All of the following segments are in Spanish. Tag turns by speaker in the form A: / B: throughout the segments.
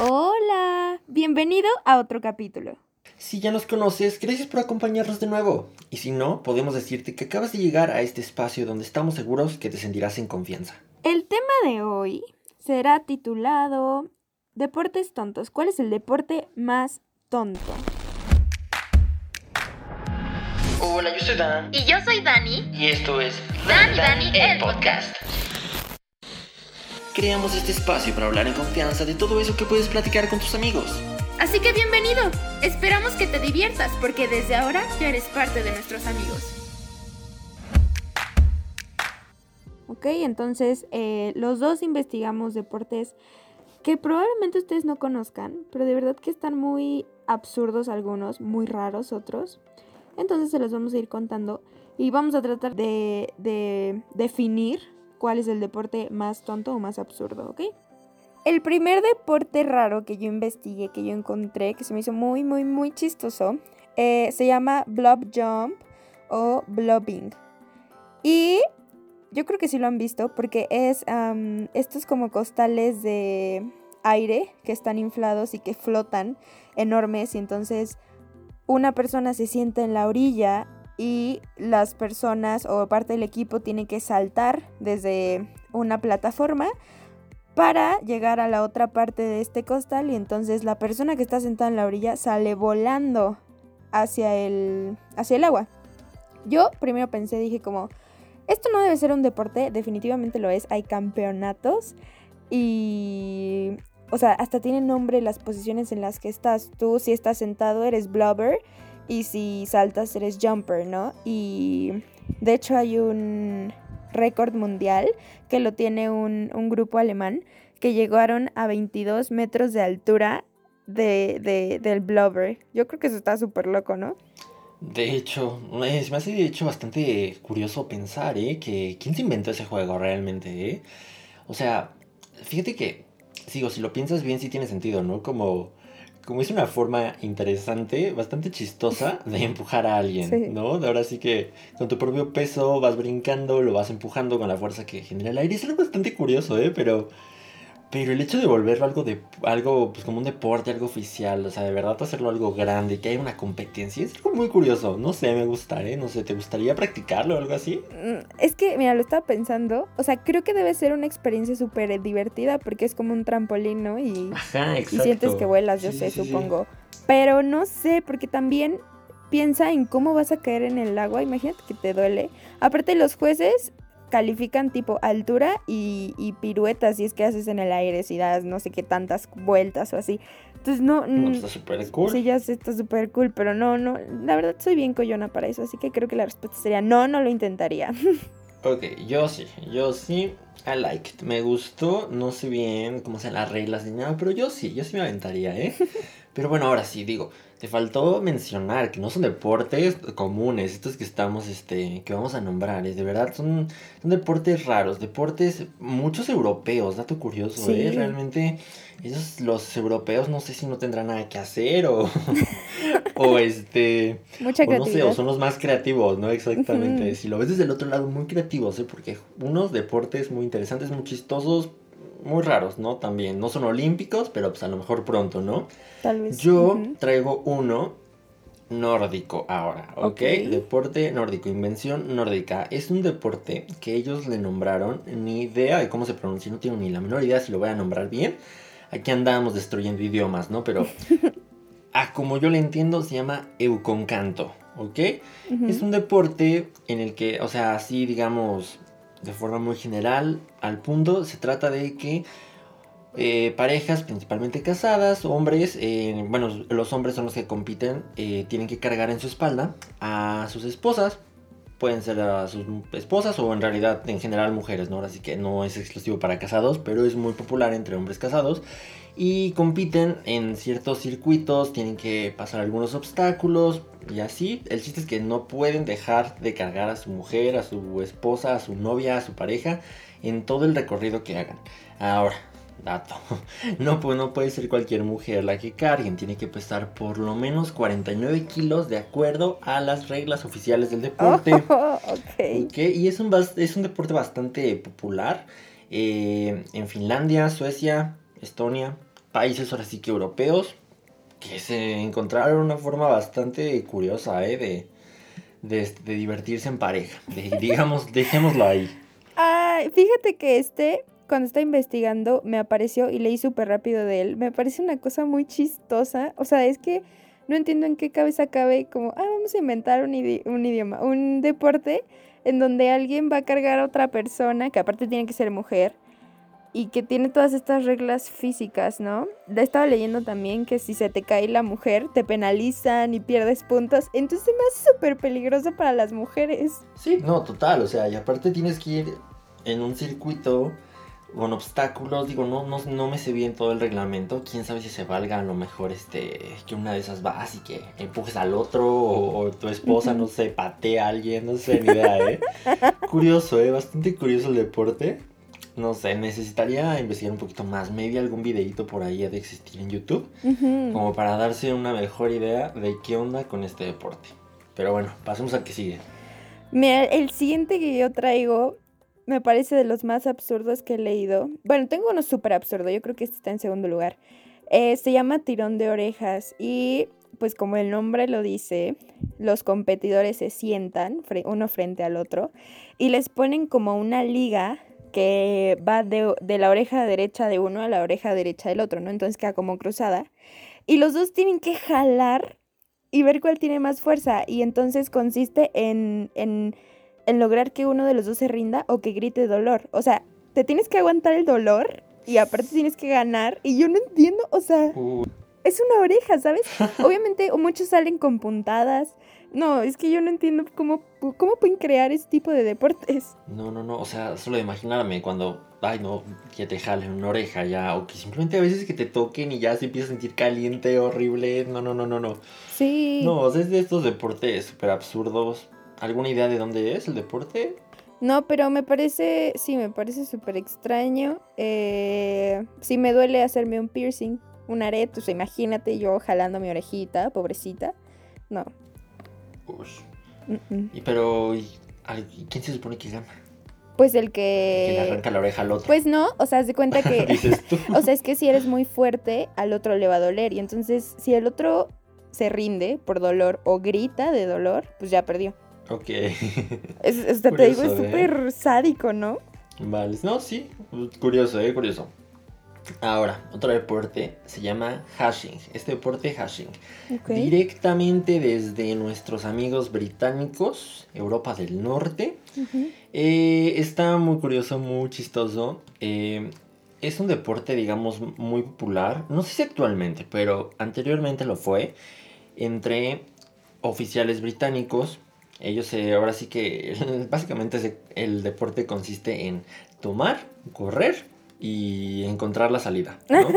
A: Hola, bienvenido a otro capítulo.
B: Si ya nos conoces, gracias por acompañarnos de nuevo. Y si no, podemos decirte que acabas de llegar a este espacio donde estamos seguros que te sentirás en confianza.
A: El tema de hoy será titulado Deportes tontos. ¿Cuál es el deporte más tonto?
B: Hola, yo soy Dan.
C: Y yo soy Dani.
B: Y esto es
C: Dani Dani, el podcast.
B: Creamos este espacio para hablar en confianza de todo eso que puedes platicar con tus amigos.
C: Así que bienvenido. Esperamos que te diviertas porque desde ahora ya eres parte de nuestros amigos.
A: Ok, entonces eh, los dos investigamos deportes que probablemente ustedes no conozcan, pero de verdad que están muy absurdos algunos, muy raros otros. Entonces se los vamos a ir contando y vamos a tratar de, de definir cuál es el deporte más tonto o más absurdo, ¿ok? El primer deporte raro que yo investigué, que yo encontré, que se me hizo muy, muy, muy chistoso, eh, se llama Blob Jump o Blobbing. Y yo creo que sí lo han visto porque es estos como costales de aire que están inflados y que flotan enormes y entonces una persona se sienta en la orilla y las personas o parte del equipo tienen que saltar desde una plataforma para llegar a la otra parte de este costal y entonces la persona que está sentada en la orilla sale volando hacia el, hacia el agua. Yo primero pensé, dije como, esto no debe ser un deporte, definitivamente lo es, hay campeonatos y, o sea, hasta tiene nombre las posiciones en las que estás. Tú si estás sentado eres blubber y si saltas eres jumper, ¿no? Y de hecho hay un récord mundial que lo tiene un, un grupo alemán que llegaron a 22 metros de altura de, de- del blubber. Yo creo que eso está súper loco, ¿no?
B: De hecho, se me hace de hecho bastante curioso pensar, ¿eh? Que quién se inventó ese juego realmente, ¿eh? O sea, fíjate que, sigo, si lo piensas bien, sí tiene sentido, ¿no? Como, como es una forma interesante, bastante chistosa de empujar a alguien,
A: Sí.
B: ¿no? De ahora sí que con tu propio peso vas brincando, lo vas empujando con la fuerza que genera el aire. Es algo bastante curioso, ¿eh? Pero, pero el hecho de volverlo algo de algo pues como un deporte, algo oficial, o sea, de verdad hacerlo algo grande, que haya una competencia, es algo muy curioso. No sé, me gusta, ¿eh? No sé, ¿te gustaría practicarlo o algo así?
A: Mm, Es que, mira, lo estaba pensando. O sea, creo que debe ser una experiencia súper divertida porque es como un trampolín, ¿no? Y,
B: Ajá,
A: y sientes que vuelas, yo
B: Sí,
A: sé,
B: sí, sí, sí.
A: supongo. Pero no sé, porque también piensa en cómo vas a caer en el agua. Imagínate que te duele. Aparte, los jueces califican tipo altura y, y piruetas si es que haces en el aire, si das no sé qué tantas vueltas o así. Entonces, no.
B: No, pues, está súper cool.
A: Sí, ya sé, está súper cool, pero no, no, la verdad soy bien coyona para eso, así que creo que la respuesta sería no, no lo intentaría.
B: Ok, yo sí, yo sí, I like it. Me gustó, no sé bien cómo sean las reglas ni nada, pero yo sí, yo sí me aventaría, ¿eh? Pero bueno, ahora sí, digo, te faltó mencionar que no son deportes comunes, estos que estamos, este, que vamos a nombrar, ¿eh? de verdad son, son deportes raros, deportes, muchos europeos, dato curioso, ¿eh?
A: Sí.
B: Realmente, esos, los europeos no sé si no tendrán nada que hacer o, o este...
A: Mucha
B: O no sé, o son los más creativos, ¿no? Exactamente. Si lo ves desde el otro lado, muy creativos, ¿eh? Porque unos deportes muy interesantes, muy chistosos, muy raros, ¿no? También. No son olímpicos, pero pues a lo mejor pronto, ¿no?
A: Tal vez.
B: Yo traigo uno nórdico ahora, ¿ok?
A: Ok.
B: Deporte nórdico, invención nórdica. Es un deporte que ellos le nombraron, ni idea de cómo se pronuncia, no tengo ni la menor idea si lo voy a nombrar bien. Aquí andamos destruyendo idiomas, ¿no? Pero a como yo le entiendo se llama euconcanto, ¿ok? Es un deporte en el que, o sea, así digamos, de forma muy general, al punto, se trata de que eh, parejas, principalmente casadas, hombres, eh, bueno, los hombres son los que compiten, eh, tienen que cargar en su espalda a sus esposas. Pueden ser a sus esposas o en realidad en general mujeres, ¿no? Así que no es exclusivo para casados, pero es muy popular entre hombres casados. Y compiten en ciertos circuitos, tienen que pasar algunos obstáculos y así. El chiste es que no pueden dejar de cargar a su mujer, a su esposa, a su novia, a su pareja en todo el recorrido que hagan. Ahora, dato. No, pues no puede ser cualquier mujer la que carguen. Tiene que pesar por lo menos 49 kilos de acuerdo a las reglas oficiales del deporte.
A: Oh, ok.
B: Ok, Y es un, es un deporte bastante popular eh, en Finlandia, Suecia, Estonia, países ahora sí que europeos que se encontraron una forma bastante curiosa ¿eh? de, de, de divertirse en pareja. De- digamos, dejémoslo ahí.
A: Ay, fíjate que este, cuando estaba investigando, me apareció y leí súper rápido de él. Me parece una cosa muy chistosa. O sea, es que no entiendo en qué cabeza cabe como, ah, vamos a inventar un, idi- un idioma, un deporte en donde alguien va a cargar a otra persona, que aparte tiene que ser mujer, y que tiene todas estas reglas físicas, ¿no? Estaba leyendo también que si se te cae la mujer, te penalizan y pierdes puntos. Entonces me hace súper peligroso para las mujeres.
B: Sí, no, total, o sea, y aparte tienes que ir en un circuito con obstáculos, digo, no, no, no me sé bien todo el reglamento, quién sabe si se valga a lo mejor este, que una de esas vas y que empujes al otro, o, o tu esposa, no sé, patea a alguien, no sé, ni idea, ¿eh? curioso, ¿eh? Bastante curioso el deporte. No sé, necesitaría investigar un poquito más, maybe algún videito por ahí ha de existir en YouTube, como para darse una mejor idea de qué onda con este deporte. Pero bueno, pasemos al que sigue.
A: Mira, el siguiente que yo traigo me parece de los más absurdos que he leído. Bueno, tengo uno súper absurdo, yo creo que este está en segundo lugar. Eh, se llama tirón de orejas y pues como el nombre lo dice, los competidores se sientan uno frente al otro y les ponen como una liga que va de, de la oreja derecha de uno a la oreja derecha del otro, ¿no? Entonces queda como cruzada. Y los dos tienen que jalar y ver cuál tiene más fuerza. Y entonces consiste en, en, en lograr que uno de los dos se rinda o que grite dolor. O sea, te tienes que aguantar el dolor y aparte tienes que ganar. Y yo no entiendo, o sea, es una oreja, ¿sabes? Obviamente o muchos salen con puntadas. No, es que yo no entiendo cómo, cómo pueden crear ese tipo de deportes.
B: No, no, no, o sea, solo imaginarme cuando, ay no, que te jalen una oreja ya, o que simplemente a veces que te toquen y ya se empieza a sentir caliente, horrible, no, no, no, no, no.
A: Sí.
B: No, o sea, es de estos deportes súper absurdos. ¿Alguna idea de dónde es el deporte?
A: No, pero me parece, sí, me parece súper extraño. Eh, sí, me duele hacerme un piercing, un arete, o sea, imagínate yo jalando mi orejita, pobrecita. No.
B: Uy.
A: mm, mm.
B: Y pero, ¿y, al- y quién se supone que gana?
A: Pues el
B: Que le
A: que...
B: arranca la oreja al otro.
A: Pues no, o sea, haz de cuenta que...
B: Dices tú.
A: O sea, es que si eres muy fuerte, al otro le va a doler. Y entonces, si el otro se rinde por dolor o grita de dolor, pues ya perdió.
B: Ok.
A: Es, o sea, te digo, es
B: Curioso, ¿eh?
A: súper sádico, ¿no?
B: Vale, no, sí, curioso, eh, curioso. Ahora, otro deporte se llama hashing. Este deporte hashing.
A: Ok.
B: Directamente desde nuestros amigos británicos, Europa del Norte. Eh, está muy curioso, muy chistoso. Eh, es un deporte, digamos, muy popular. No sé si actualmente, pero anteriormente lo fue. Entre oficiales británicos. Ellos eh, ahora sí que básicamente se- el deporte consiste en tomar, correr y encontrar la salida. ¿no?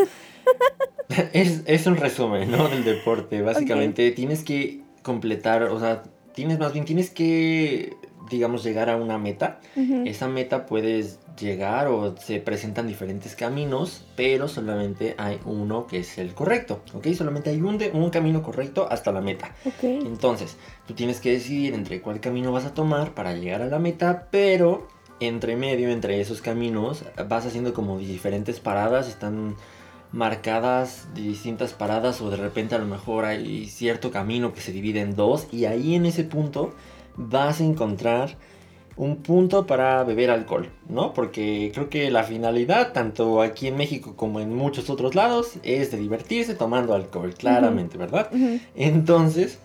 B: es, es un resumen ¿no? del deporte. Básicamente tienes que completar, o sea, tienes más bien, tienes que, digamos, llegar a una meta. Esa meta puedes llegar o se presentan diferentes caminos, pero solamente hay uno que es el correcto, ¿ok? Solamente hay un, de- un camino correcto hasta la meta.
A: Ok.
B: Entonces, tú tienes que decidir entre cuál camino vas a tomar para llegar a la meta, pero entre medio, entre esos caminos, vas haciendo como diferentes paradas, están marcadas distintas paradas o de repente a lo mejor hay cierto camino que se divide en dos y ahí en ese punto vas a encontrar un punto para beber alcohol, ¿no? Porque creo que la finalidad, tanto aquí en México como en muchos otros lados, es de divertirse tomando alcohol, claramente, ¿verdad? Entonces,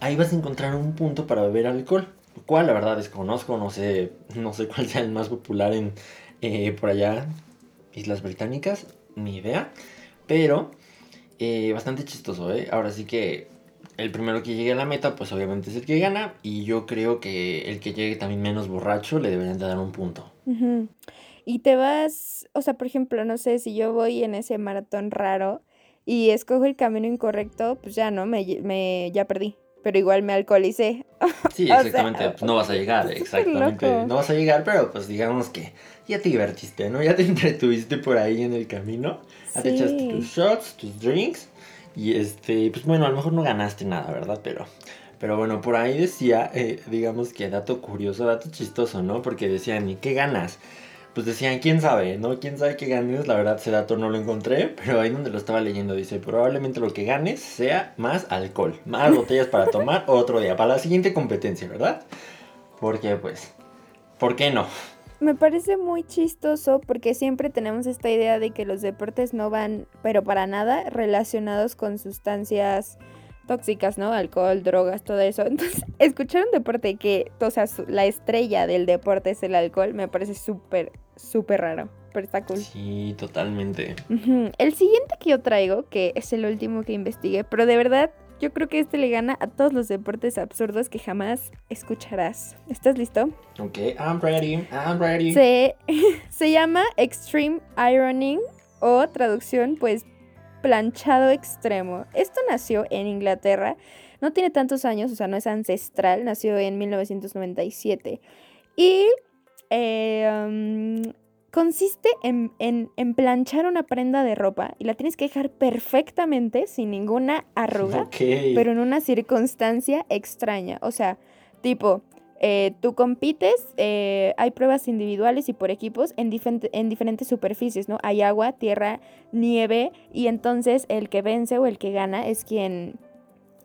B: ahí vas a encontrar un punto para beber alcohol. ¿Cuál? La verdad desconozco, no sé, no sé cuál sea el más popular en eh, por allá, Islas Británicas, ni idea. Pero eh, bastante chistoso, ¿eh? Ahora sí que el primero que llegue a la meta, pues obviamente es el que gana. Y yo creo que el que llegue también menos borracho le deberían de dar un punto.
A: Y te vas, o sea, por ejemplo, no sé, si yo voy en ese maratón raro y escojo el camino incorrecto, pues ya no, me, me ya perdí. Pero igual me alcoholicé.
B: Sí,
A: O sea,
B: exactamente. pues no vas a llegar, exactamente.
A: loco.
B: No vas a llegar, pero pues digamos que ya te divertiste, ¿no? Ya te entretuviste por ahí en el camino. Ya te echaste
A: Sí.
B: tus shots, tus drinks. Y este, pues bueno, a lo mejor no ganaste nada, ¿verdad? Pero, pero bueno, por ahí decía, eh, digamos que dato curioso, dato chistoso, ¿no? Porque decían, ¿y qué ganas? pues decían, quién sabe, ¿no? Quién sabe qué ganes, la verdad ese dato no lo encontré, pero ahí donde lo estaba leyendo dice, probablemente lo que ganes sea más alcohol, más botellas para tomar otro día, para la siguiente competencia, ¿verdad? Porque pues, ¿por qué no?
A: Me parece muy chistoso porque siempre tenemos esta idea de que los deportes no van, pero para nada, relacionados con sustancias tóxicas, ¿no? Alcohol, drogas, todo eso. Entonces, escuchar un deporte que, o sea, la estrella del deporte es el alcohol, me parece súper, súper raro. Pero está cool.
B: Sí, totalmente.
A: El siguiente que yo traigo, que es el último que investigué, pero de verdad yo creo que este le gana a todos los deportes absurdos que jamás escucharás. ¿Estás listo?
B: Ok, I'm ready, I'm ready.
A: Se, se llama Extreme Ironing o traducción pues planchado extremo. Esto nació en Inglaterra, no tiene tantos años, o sea, no es ancestral, nació en 1997. Y eh, consiste en, planchar una prenda de ropa y la tienes que dejar perfectamente, sin ninguna arruga, pero en una circunstancia extraña. O sea, tipo, eh, tú compites, eh, hay pruebas individuales y por equipos en, en diferentes superficies, ¿no? Hay agua, tierra, nieve y entonces el que vence o el que gana es quien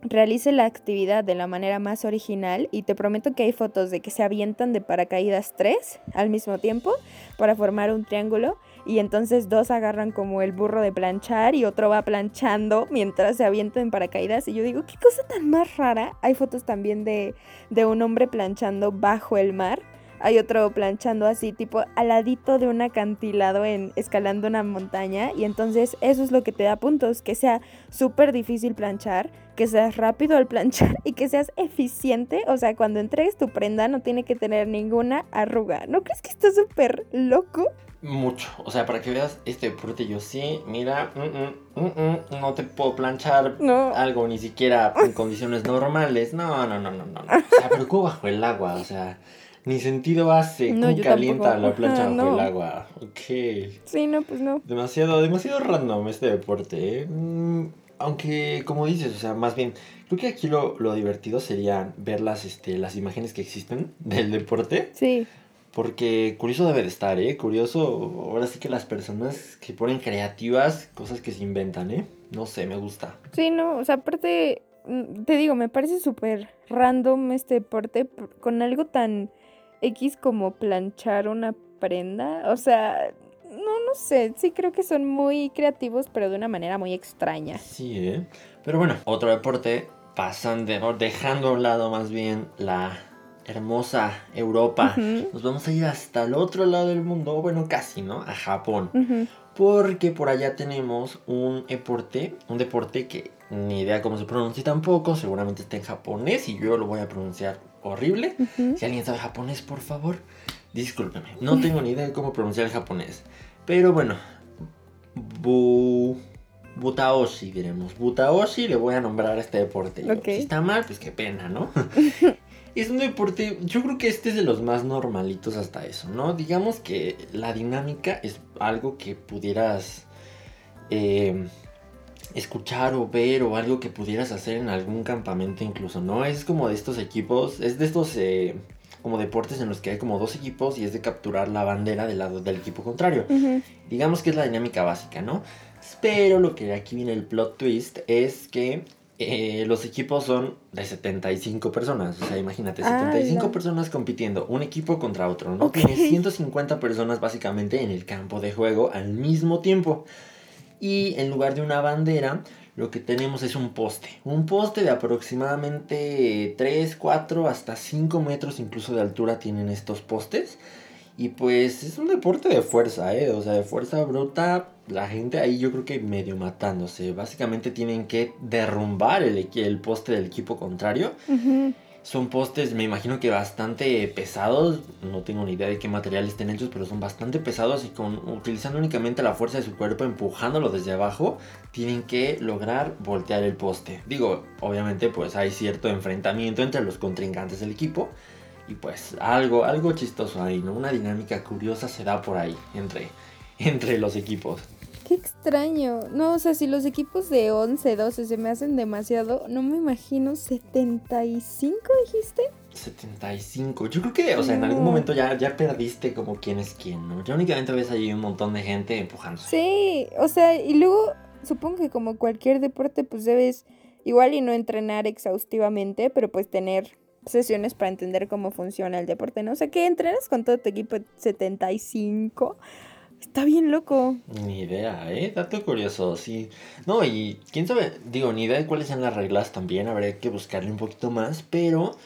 A: realice la actividad de la manera más original y te prometo que hay fotos de que se avientan de paracaídas tres al mismo tiempo para formar un triángulo y entonces dos agarran como el burro de planchar y otro va planchando mientras se avientan en paracaídas y yo digo, qué cosa tan más rara. Hay fotos también de, de un hombre planchando bajo el mar hay otro planchando así, tipo aladito de un acantilado en escalando una montaña. Y entonces eso es lo que te da puntos, que sea súper difícil planchar, que seas rápido al planchar y que seas eficiente. O sea, cuando entregues tu prenda no tiene que tener ninguna arruga. ¿No crees que está súper loco?
B: Mucho. O sea, para que veas este deporte, yo sí, mira, mm, mm, mm, no te puedo planchar algo ni siquiera en condiciones normales. No, no, no, no, no. O sea, pero bajo el agua, o sea. Ni sentido hace. No, calienta la plancha bajo el agua? Ok.
A: Sí, no, pues no.
B: Demasiado, demasiado random este deporte, ¿eh? Aunque, como dices, o sea, más bien, creo que aquí lo, lo divertido sería ver las, este, las imágenes que existen del deporte.
A: Sí.
B: Porque curioso debe de estar, ¿eh? Curioso, ahora sí que las personas que ponen creativas, cosas que se inventan, ¿eh? No sé, me gusta.
A: Sí, no, o sea, aparte, mm, te digo, me parece súper random este deporte con algo tan X como planchar una prenda. O sea, no, sé. Sí creo que son muy creativos, pero de una manera muy extraña.
B: Sí, ¿eh? Pero bueno, otro deporte, pasando, dejando a un lado más bien la hermosa Europa. Nos vamos a ir hasta el otro lado del mundo, bueno, casi, ¿no? A Japón. Porque por allá tenemos un deporte, un deporte que ni idea cómo se pronuncia tampoco, seguramente está en japonés y yo lo voy a pronunciar horrible. Si alguien sabe japonés, por favor, discúlpeme. No tengo ni idea de cómo pronunciar el japonés. Pero bueno, bu... Butaoshi, diremos. Butaoshi le voy a nombrar a este deporte. Si está mal, pues qué pena, ¿no? es un deporte, yo creo que este es de los más normalitos hasta eso, ¿no? Digamos que la dinámica es algo que pudieras eh, escuchar o ver o algo que pudieras hacer en algún campamento incluso, ¿no? Es como de estos equipos, es de estos eh, como deportes en los que hay como dos equipos y es de capturar la bandera del lado del equipo contrario. Digamos que es la dinámica básica, ¿no? Pero lo que aquí viene el plot twist es que eh, los equipos son de 75 personas. O sea, imagínate, 75 personas compitiendo, un equipo contra otro, ¿no? Tienes 150 personas básicamente en el campo de juego al mismo tiempo. Y en lugar de una bandera, lo que tenemos es un poste. Un poste de aproximadamente 3, 4, hasta 5 metros incluso de altura tienen estos postes. Y pues es un deporte de fuerza, ¿eh? O sea, de fuerza bruta. La gente ahí yo creo que medio matándose. Básicamente tienen que derrumbar el, el poste del equipo contrario. Son postes, me imagino que bastante pesados. No tengo ni idea de qué material estén hechos, pero son bastante pesados y con utilizando únicamente la fuerza de su cuerpo, empujándolo desde abajo, tienen que lograr voltear el poste. Digo, obviamente, pues hay cierto enfrentamiento entre los contrincantes del equipo. Y pues algo, algo chistoso ahí, ¿no? Una dinámica curiosa se da por ahí entre, entre los equipos.
A: Qué extraño. No, o sea, si los equipos de 11, 12 se me hacen demasiado, no me imagino 75, dijiste.
B: 75. Yo creo que, o sea, en algún momento ya, ya perdiste como quién es quién, ¿no? Ya únicamente ves ahí un montón de gente empujándose.
A: Sí, o sea, y luego supongo que como cualquier deporte, pues debes igual y no entrenar exhaustivamente, pero pues tener sesiones para entender cómo funciona el deporte, ¿no? O sea, que entrenas con todo tu equipo de 75. Está bien loco.
B: Ni idea, ¿eh? Dato curioso, sí. No, y quién sabe, digo, ni idea de cuáles son las reglas también, habría que buscarle un poquito más, pero,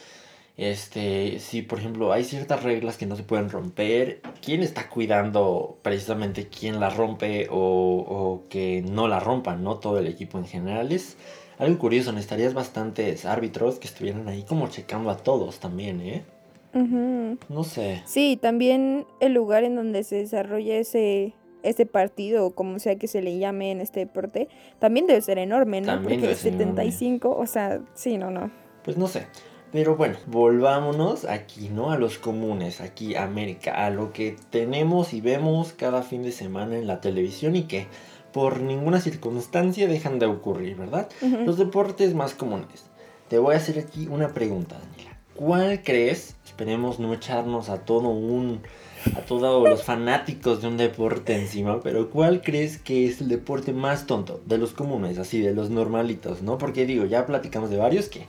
B: este, si por ejemplo hay ciertas reglas que no se pueden romper, ¿quién está cuidando precisamente quién la rompe o, o que no la rompan, no? Todo el equipo en general es algo curioso, necesitarías bastantes árbitros que estuvieran ahí como checando a todos también, ¿eh?
A: Ujú.
B: No sé.
A: Sí, también el lugar en donde se desarrolla ese, ese partido, o como sea que se le llame en este deporte, también debe ser enorme, ¿no?
B: También
A: Porque
B: debe ser enorme.
A: 75, o sea, sí, no, no.
B: Pues no sé. Pero bueno, volvámonos aquí, ¿no? A los comunes, aquí América, a lo que tenemos y vemos cada fin de semana en la televisión y que por ninguna circunstancia dejan de ocurrir, ¿verdad? Los deportes más comunes. Te voy a hacer aquí una pregunta, Daniela. ¿Cuál crees? Esperemos no echarnos a todo un a todos los fanáticos de un deporte encima, pero ¿cuál crees que es el deporte más tonto de los comunes, así de los normalitos, ¿no? Porque digo, ya platicamos de varios que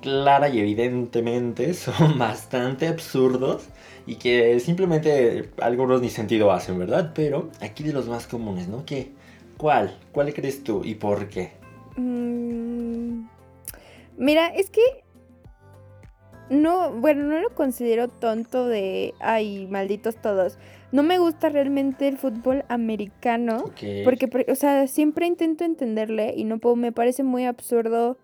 B: clara y evidentemente son bastante absurdos y que simplemente algunos ni sentido hacen, ¿verdad? Pero aquí de los más comunes, ¿no? ¿Qué? ¿Cuál? ¿Cuál crees tú y por qué?
A: Mm, Mira, es que no, bueno, no lo considero tonto de, ay, malditos todos. No me gusta realmente el fútbol americano. Porque, por- o sea, siempre intento entenderle y no puedo, me parece muy absurdo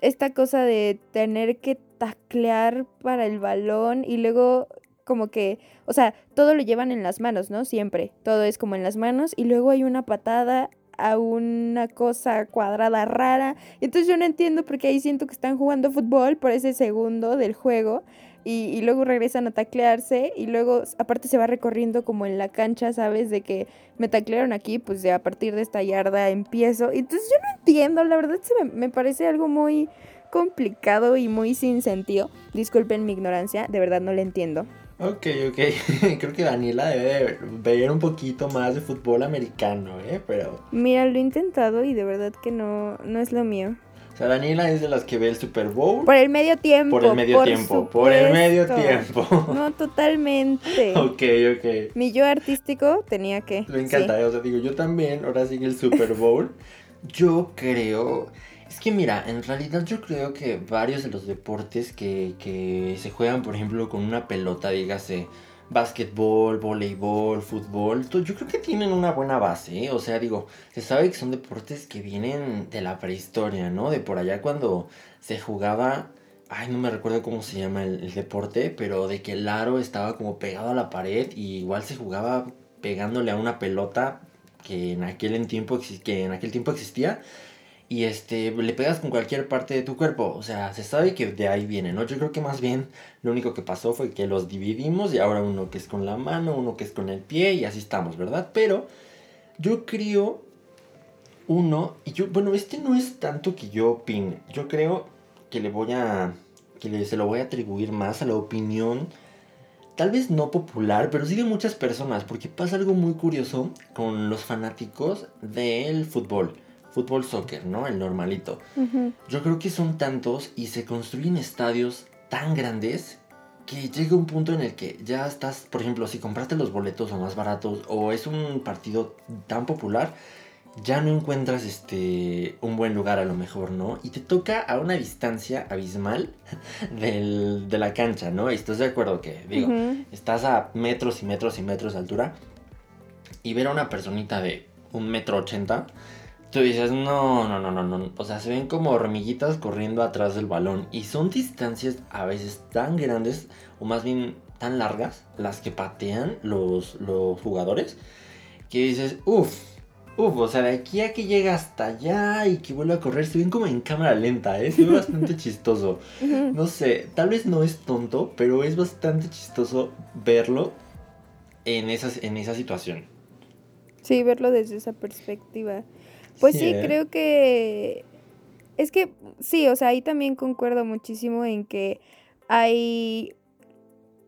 A: esta cosa de tener que taclear para el balón y luego como que, o sea, todo lo llevan en las manos, ¿no? Siempre, todo es como en las manos y luego hay una patada a una cosa cuadrada rara. Entonces yo no entiendo porque ahí siento que están jugando fútbol por ese segundo del juego y, luego regresan a taclearse y luego aparte se va recorriendo como en la cancha, ¿sabes? De que me taclearon aquí, pues de a partir de esta yarda empiezo. Entonces yo no entiendo, la verdad se me, me parece algo muy complicado y muy sin sentido. Disculpen mi ignorancia, de verdad no le entiendo.
B: Ok, ok. Creo que Daniela debe ver un poquito más de fútbol americano, ¿eh? Pero,
A: Mira, lo he intentado y de verdad que no, no es lo mío.
B: o sea, Daniela es de las que ve el Super Bowl
A: Por el medio tiempo.
B: por el medio tiempo. Por el medio tiempo.
A: No, totalmente.
B: ok, ok.
A: Mi yo artístico tenía que.
B: Me encanta, o sea, digo, yo también, ahora sigue el Super Bowl. Yo creo, que mira, en realidad yo creo que varios de los deportes que, que se juegan, por ejemplo, con una pelota, dígase, básquetbol, voleibol, fútbol, yo creo que tienen una buena base, ¿eh? O sea, digo, se sabe que son deportes que vienen de la prehistoria, ¿no? De por allá cuando se jugaba... Ay, no me recuerdo cómo se llama el, el deporte, pero de que el aro estaba como pegado a la pared y igual se jugaba pegándole a una pelota que en aquel tiempo que en aquel tiempo existía y este le pegas con cualquier parte de tu cuerpo, o sea, se sabe que de ahí viene, ¿no? Yo creo que más bien lo único que pasó fue que los dividimos y ahora uno que es con la mano, uno que es con el pie y así estamos, ¿verdad? Pero yo creo uno y yo bueno, este no es tanto que yo opine. Yo creo que le voy a que le, se lo voy a atribuir más a la opinión tal vez no popular, pero sí de muchas personas, porque pasa algo muy curioso con los fanáticos del fútbol, fútbol soccer, ¿no? El normalito. Yo creo que son tantos y se construyen estadios tan grandes que llega un punto en el que ya estás, por ejemplo, si compraste los boletos o más baratos o es un partido tan popular, ya no encuentras este un buen lugar a lo mejor, ¿no? Y te toca a una distancia abismal del- de la cancha, ¿no? Y estás de acuerdo que, digo, estás a metros y metros y metros de altura y ver a una personita de un metro ochenta, tú dices, no, no, no, no, no, o sea, se ven como hormiguitas corriendo atrás del balón y son distancias a veces tan grandes o más bien tan largas las que patean los, los jugadores que dices, uff. Uf, o sea, de aquí a que llega hasta allá y que vuelve a correr, se ven como en cámara lenta, ¿eh? Se ve bastante chistoso. No sé, tal vez no es tonto, pero es bastante chistoso verlo en, esas, en esa situación.
A: Sí, verlo desde esa perspectiva. Pues sí, creo que es que sí, o sea, ahí también concuerdo muchísimo en que hay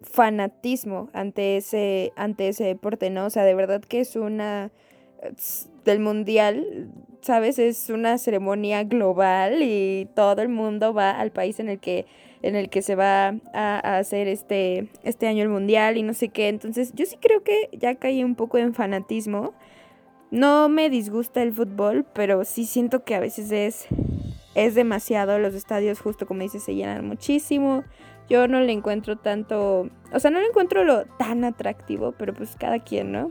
A: fanatismo ante ese, ante ese deporte, ¿no? O sea, de verdad que es una del mundial, ¿sabes? Es una ceremonia global y todo el mundo va al país en el que en el que se va a, hacer este, este año el mundial y no sé qué. Entonces, yo sí creo que ya caí un poco en fanatismo. No me disgusta el fútbol, pero sí siento que a veces es, es demasiado. Los estadios, justo como dices, se llenan muchísimo. Yo no le encuentro tanto, o sea, no le encuentro lo tan atractivo, pero pues cada quien, ¿no?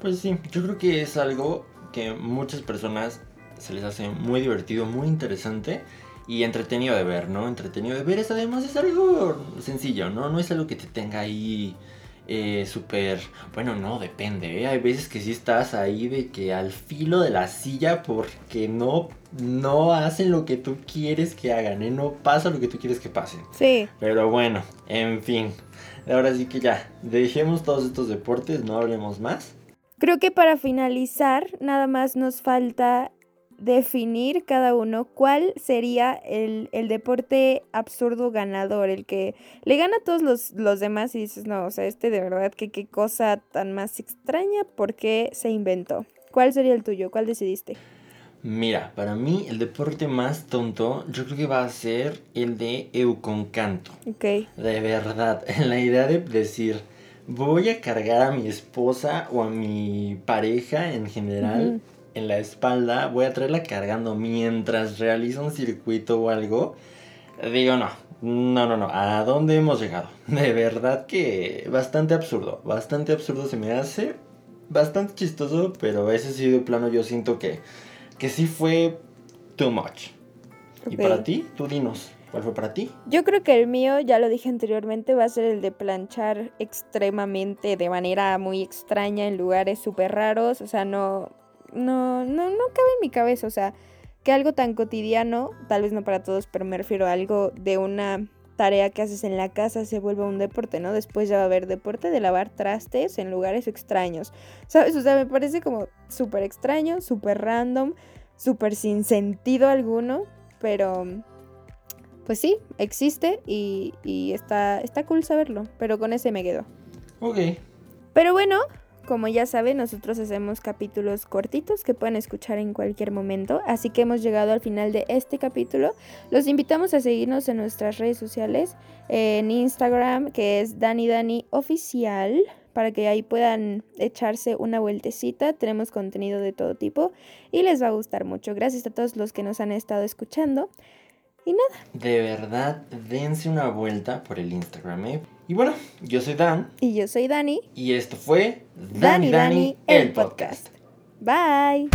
B: Pues sí, yo creo que es algo que muchas personas se les hace muy divertido, muy interesante y entretenido de ver, ¿no? Entretenido de ver es además es algo sencillo, ¿no? No es algo que te tenga ahí eh, súper... Bueno, no, depende, ¿eh? Hay veces que sí estás ahí de que al filo de la silla porque no, no hacen lo que tú quieres que hagan, ¿eh? No pasa lo que tú quieres que pasen.
A: Sí.
B: Pero bueno, en fin. Ahora sí que ya, dejemos todos estos deportes, no hablemos más.
A: Creo que para finalizar, nada más nos falta definir cada uno cuál sería el, deporte absurdo ganador, el que le gana a todos los, los, demás y dices, no, o sea, este de verdad que qué cosa tan más extraña, ¿por qué se inventó? ¿Cuál sería el tuyo? ¿Cuál decidiste?
B: Mira, para mí el deporte más tonto yo creo que va a ser el de euconcanto.
A: Ok.
B: De verdad, la idea de decir voy a cargar a mi esposa o a mi pareja en general en la espalda, voy a traerla cargando mientras realiza un circuito o algo. Digo, no, no, no, no, ¿a dónde hemos llegado? De verdad que bastante absurdo, bastante absurdo se me hace, bastante chistoso, pero ese sí de plano yo siento que, que sí fue too much. ¿Y para ti? Tú dinos. ¿Cuál fue para ti?
A: Yo creo que el mío, ya lo dije anteriormente, va a ser el de planchar extremadamente, de manera muy extraña, en lugares súper raros. O sea, no, no, no, no cabe en mi cabeza. O sea, que algo tan cotidiano, tal vez no para todos, pero me refiero a algo de una tarea que haces en la casa se vuelva un deporte, ¿no? Después ya va a haber deporte de lavar trastes en lugares extraños. ¿Sabes? O sea, me parece como súper extraño, súper random, súper sin sentido alguno, pero pues sí, existe y, está, está cool saberlo, pero con ese me quedo.
B: Ok.
A: Pero bueno, como ya saben, nosotros hacemos capítulos cortitos que pueden escuchar en cualquier momento, así que hemos llegado al final de este capítulo. Los invitamos a seguirnos en nuestras redes sociales, en Instagram, que es Dani Dani Oficial, para que ahí puedan echarse una vueltecita. Tenemos contenido de todo tipo y les va a gustar mucho. Gracias a todos los que nos han estado escuchando. Y nada.
B: De verdad, dense una vuelta por el Instagram, ¿eh? Y bueno, yo soy Dan.
A: Y yo soy Dani.
B: Y esto fue Dani Dani, el podcast.
A: Bye.